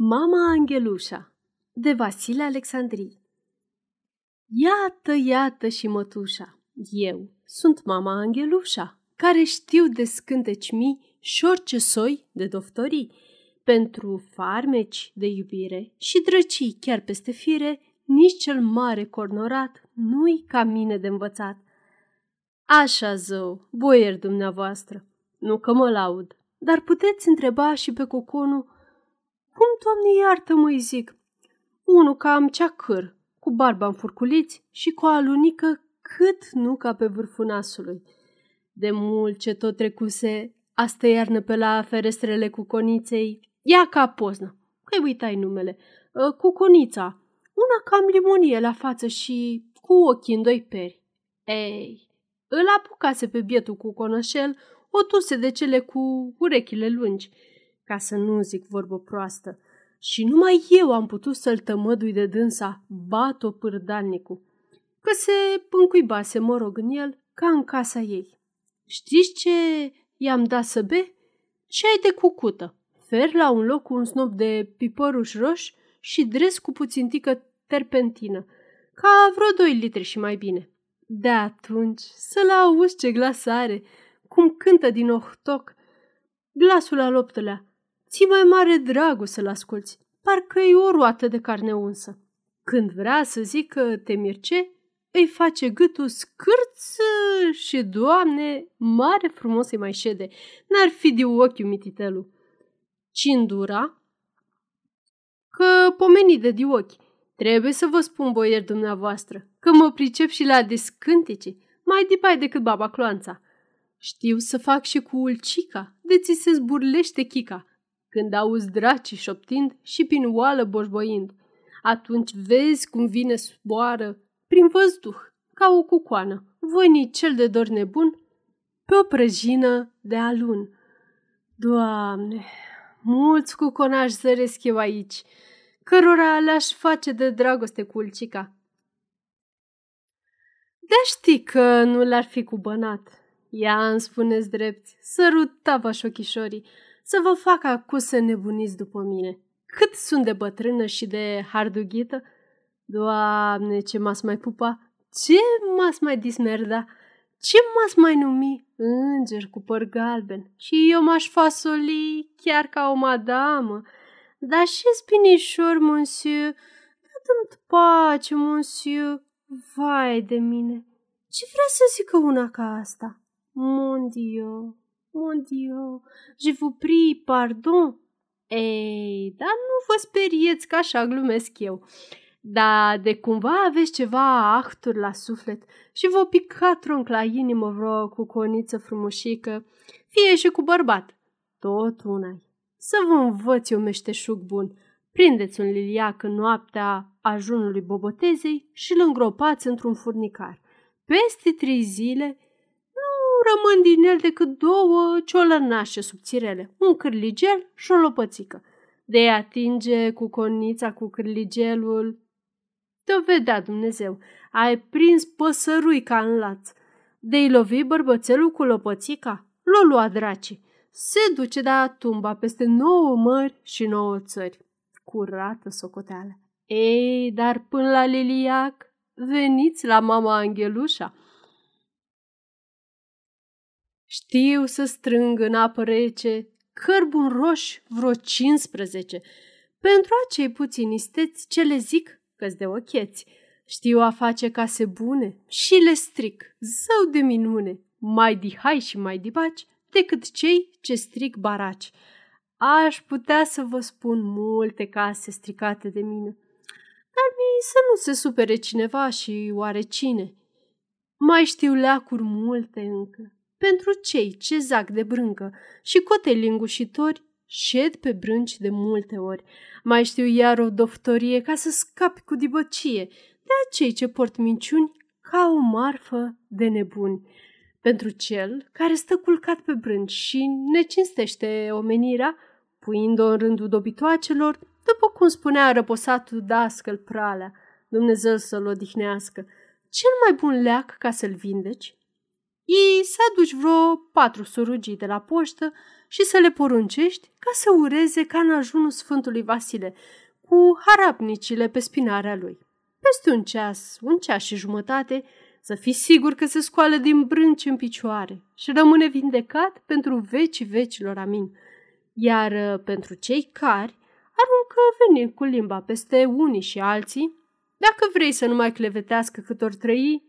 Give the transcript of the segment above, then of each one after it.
Mama Angelușa de Vasile Alexandrii Iată, iată și mătușa, eu sunt mama Angelușa, care știu de scânteci mii și orice soi de doftorii. Pentru farmeci de iubire și drăcii chiar peste fire, nici cel mare cornorat nu-i ca mine de învățat. Așa, zău, boier dumneavoastră, nu că mă laud, dar puteți întreba și pe coconul cum, Doamne, iartă mă zic? Unul cam ceacăr, cu barba în furculiți și cu o alunică cât nu ca pe vârful nasului. De mult ce tot trecuse, astă iarnă pe la ferestrele cu coniței, ia ca poznă, că-i uitai numele, ă, cu conița, una cam limonie la față și cu ochii în doi peri. Ei, îl apucase pe bietul cu conășel o tuse de cele cu urechile lungi ca să nu zic vorbă proastă. Și numai eu am putut să-l tămădui de dânsa, bat-o pârdalnicu, că se încuibase, mă rog, în el, ca în casa ei. Știți ce i-am dat să be? Ce ai de cucută? Fer la un loc cu un snop de pipăruș roș și dres cu puțintică terpentină, ca vreo doi litri și mai bine. De atunci să-l auzi ce glas are, cum cântă din ohtoc, glasul al optulea, ți mai mare dragul să-l asculți, parcă e o roată de carne unsă. Când vrea să zică te mirce, îi face gâtul scârț și, doamne, mare frumos îi mai șede, n-ar fi de ochiul mititelul. Cindura, că pomeni de ochi, trebuie să vă spun, boier dumneavoastră, că mă pricep și la descântece, mai dipai decât baba cloanța. Știu să fac și cu ulcica, de ți se zburlește chica, când auzi dracii șoptind și prin oală boșboind. Atunci vezi cum vine spoară prin văzduh, ca o cucoană, voini cel de dor nebun, pe o prăjină de alun. Doamne, mulți cuconași zăresc eu aici, cărora le-aș face de dragoste cu ulcica. De știi că nu l-ar fi cu bănat. Ia îmi spuneți drept, sărutava șochișorii, să vă fac acum să nebuniți după mine. Cât sunt de bătrână și de hardughită? Doamne, ce m-ați mai pupa? Ce m-ați mai dismerda? Ce m-ați mai numi? Înger cu păr galben. Și eu m-aș fasoli chiar ca o madamă. Dar și spinișor, monsieur, dă-mi pace, monsieur. Vai de mine, ce vrea să zică una ca asta? Mon Dieu. Mon Dieu, je vous prie pardon. Ei, dar nu vă sperieți că așa glumesc eu. Dar de cumva aveți ceva ahturi la suflet și vă pica trunc la inimă vreo cu coniță frumușică, fie și cu bărbat. Tot una Să vă învăț eu meșteșug bun. Prindeți un liliac în noaptea ajunului bobotezei și îl îngropați într-un furnicar. Peste trei zile rămân din el decât două ciolănașe subțirele, un cârligel și o lopățică. De atinge cu conița cu cârligelul. Te vedea Dumnezeu, ai prins păsărui ca în laț. De-i lovi bărbățelul cu lopățica, l-o lua draci. Se duce de tumba peste nouă mări și nouă țări. Curată socoteală. Ei, dar până la Liliac, veniți la mama Angelușa. Știu să strâng în apă rece cărbun roș vreo 15. Pentru acei puțini isteți ce le zic că de ocheți. Știu a face case bune și le stric, zău de minune, mai dihai și mai dibaci decât cei ce stric baraci. Aș putea să vă spun multe case stricate de mine, dar mi să nu se supere cineva și oare cine. Mai știu leacuri multe încă, pentru cei ce zac de brâncă și cote lingușitori șed pe brânci de multe ori. Mai știu iar o doftorie ca să scapi cu dibăcie de acei ce port minciuni ca o marfă de nebuni. Pentru cel care stă culcat pe brânci și ne cinstește omenirea, puind-o în rândul dobitoacelor, după cum spunea răposatul dascăl pralea, Dumnezeu să-l odihnească, cel mai bun leac ca să-l vindeci I să aduci vreo patru surugii de la poștă și să le poruncești ca să ureze ca în ajunul Sfântului Vasile, cu harapnicile pe spinarea lui. Peste un ceas, un ceas și jumătate, să fii sigur că se scoală din brânci în picioare și rămâne vindecat pentru vecii vecilor, amin. Iar uh, pentru cei care aruncă venind cu limba peste unii și alții, dacă vrei să nu mai clevetească cât ori trăi,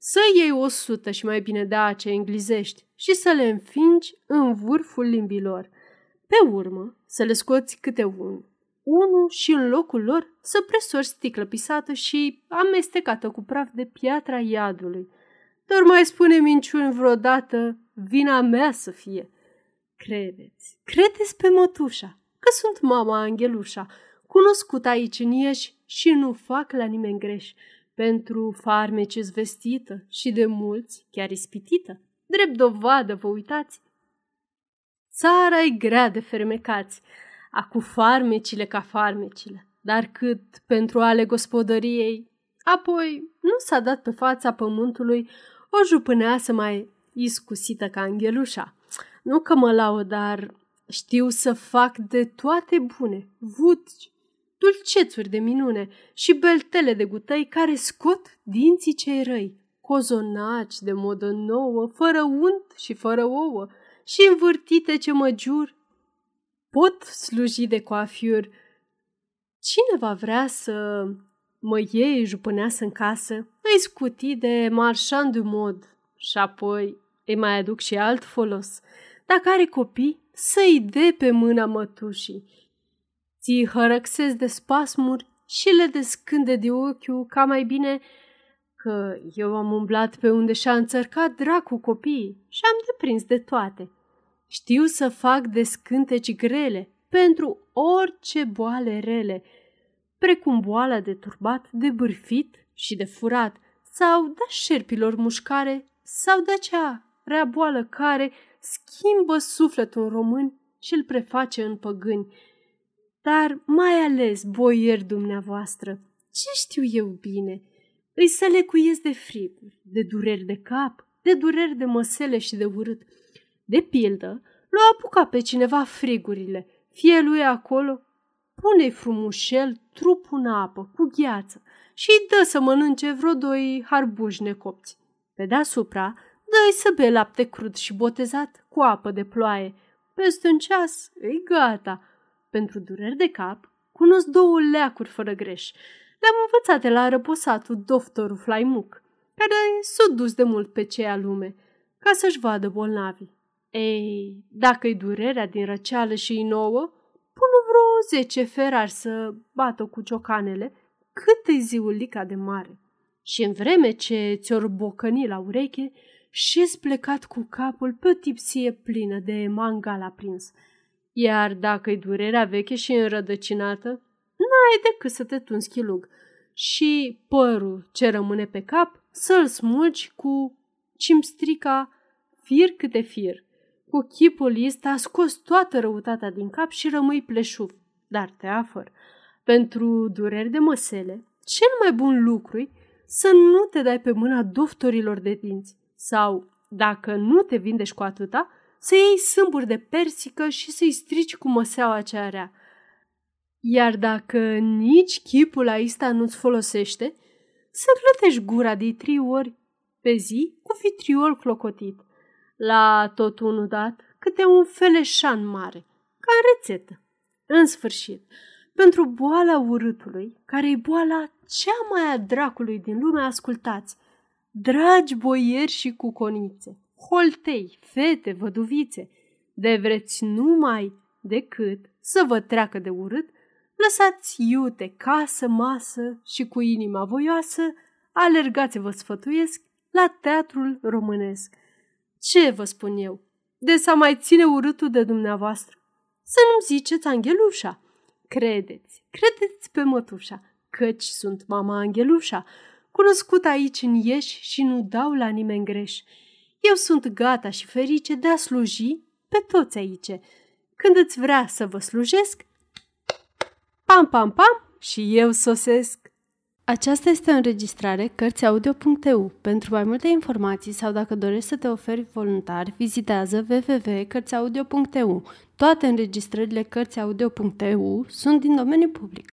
să iei o sută și mai bine de ace englizești și să le înfingi în vârful limbilor. Pe urmă, să le scoți câte unul unul și în locul lor să presorți sticlă pisată și amestecată cu praf de piatra iadului. Dar mai spune minciuni vreodată, vina mea să fie. Credeți, credeți pe mătușa, că sunt mama Angelușa, cunoscut aici în Ieși și nu fac la nimeni greș. Pentru farmece vestită și de mulți chiar ispitită. Drept dovadă, vă uitați? Țara e grea de fermecați acu farmecile ca farmecile, dar cât pentru ale gospodăriei. Apoi nu s-a dat pe fața pământului o jupâneasă mai iscusită ca anghelușa. Nu că mă laud, dar știu să fac de toate bune, vutci, dulcețuri de minune și beltele de gutăi care scot dinții cei răi, cozonaci de modă nouă, fără unt și fără ouă, și învârtite ce mă jur pot sluji de coafiur. Cine va vrea să mă iei jupâneasă în casă, îi scuti de marșand de mod și apoi îi mai aduc și alt folos. Dacă are copii, să-i dea pe mâna mătușii. Ți hărăxesc de spasmuri și le descânde de ochiul ca mai bine că eu am umblat pe unde și-a înțărcat dracu copiii și am deprins de toate. Știu să fac descânteci grele pentru orice boale rele, precum boala de turbat, de bârfit și de furat, sau da șerpilor mușcare, sau de acea rea boală care schimbă sufletul în român și îl preface în păgâni. Dar mai ales, boieri dumneavoastră, ce știu eu bine? Îi să lecuiesc de friguri, de dureri de cap, de dureri de măsele și de urât, de pildă, l-a apucat pe cineva frigurile, fie lui acolo, pune-i frumușel trupul în apă, cu gheață, și îi dă să mănânce vreo doi harbuși necopți. Pe deasupra, dă-i să bea lapte crud și botezat cu apă de ploaie. Peste un ceas, e gata. Pentru dureri de cap, cunosc două leacuri fără greș. Le-am învățat de la răposatul doctorul Flaimuc, care s-a dus de mult pe ceea lume, ca să-și vadă bolnavii. Ei, dacă-i durerea din răceală și i nouă, pun vreo zece ferari să bată cu ciocanele, cât e ziulica de mare. Și în vreme ce ți-or bocăni la ureche, și plecat cu capul pe o tipsie plină de mangal aprins. Iar dacă-i durerea veche și înrădăcinată, n-ai decât să te tunzi chilug și părul ce rămâne pe cap să-l smulgi cu cimstrica fir câte fir. Cu chipul ăsta a scos toată răutatea din cap și rămâi pleșuv, dar te afăr. Pentru dureri de măsele, cel mai bun lucru să nu te dai pe mâna doctorilor de dinți sau, dacă nu te vindești cu atâta, să iei sâmburi de persică și să-i strici cu măseaua cea rea. Iar dacă nici chipul aista nu-ți folosește, să plătești gura de trei ori pe zi cu vitriol clocotit la tot unul dat, câte un feleșan mare, ca în rețetă. În sfârșit, pentru boala urâtului, care e boala cea mai a dracului din lume, ascultați, dragi boieri și cuconițe, holtei, fete, văduvițe, de vreți numai decât să vă treacă de urât, lăsați iute, casă, masă și cu inima voioasă, alergați vă sfătuiesc la teatrul românesc, ce vă spun eu? De să mai ține urâtul de dumneavoastră? Să nu-mi ziceți Angelușa. Credeți, credeți pe mătușa, căci sunt mama Angelușa, cunoscut aici în Ieși și nu dau la nimeni greș. Eu sunt gata și ferice de a sluji pe toți aici. Când îți vrea să vă slujesc, pam, pam, pam, și eu sosesc. Aceasta este o înregistrare Cărțiaudio.eu. Pentru mai multe informații sau dacă dorești să te oferi voluntar, vizitează www.cărțiaudio.eu. Toate înregistrările Cărțiaudio.eu sunt din domeniu public.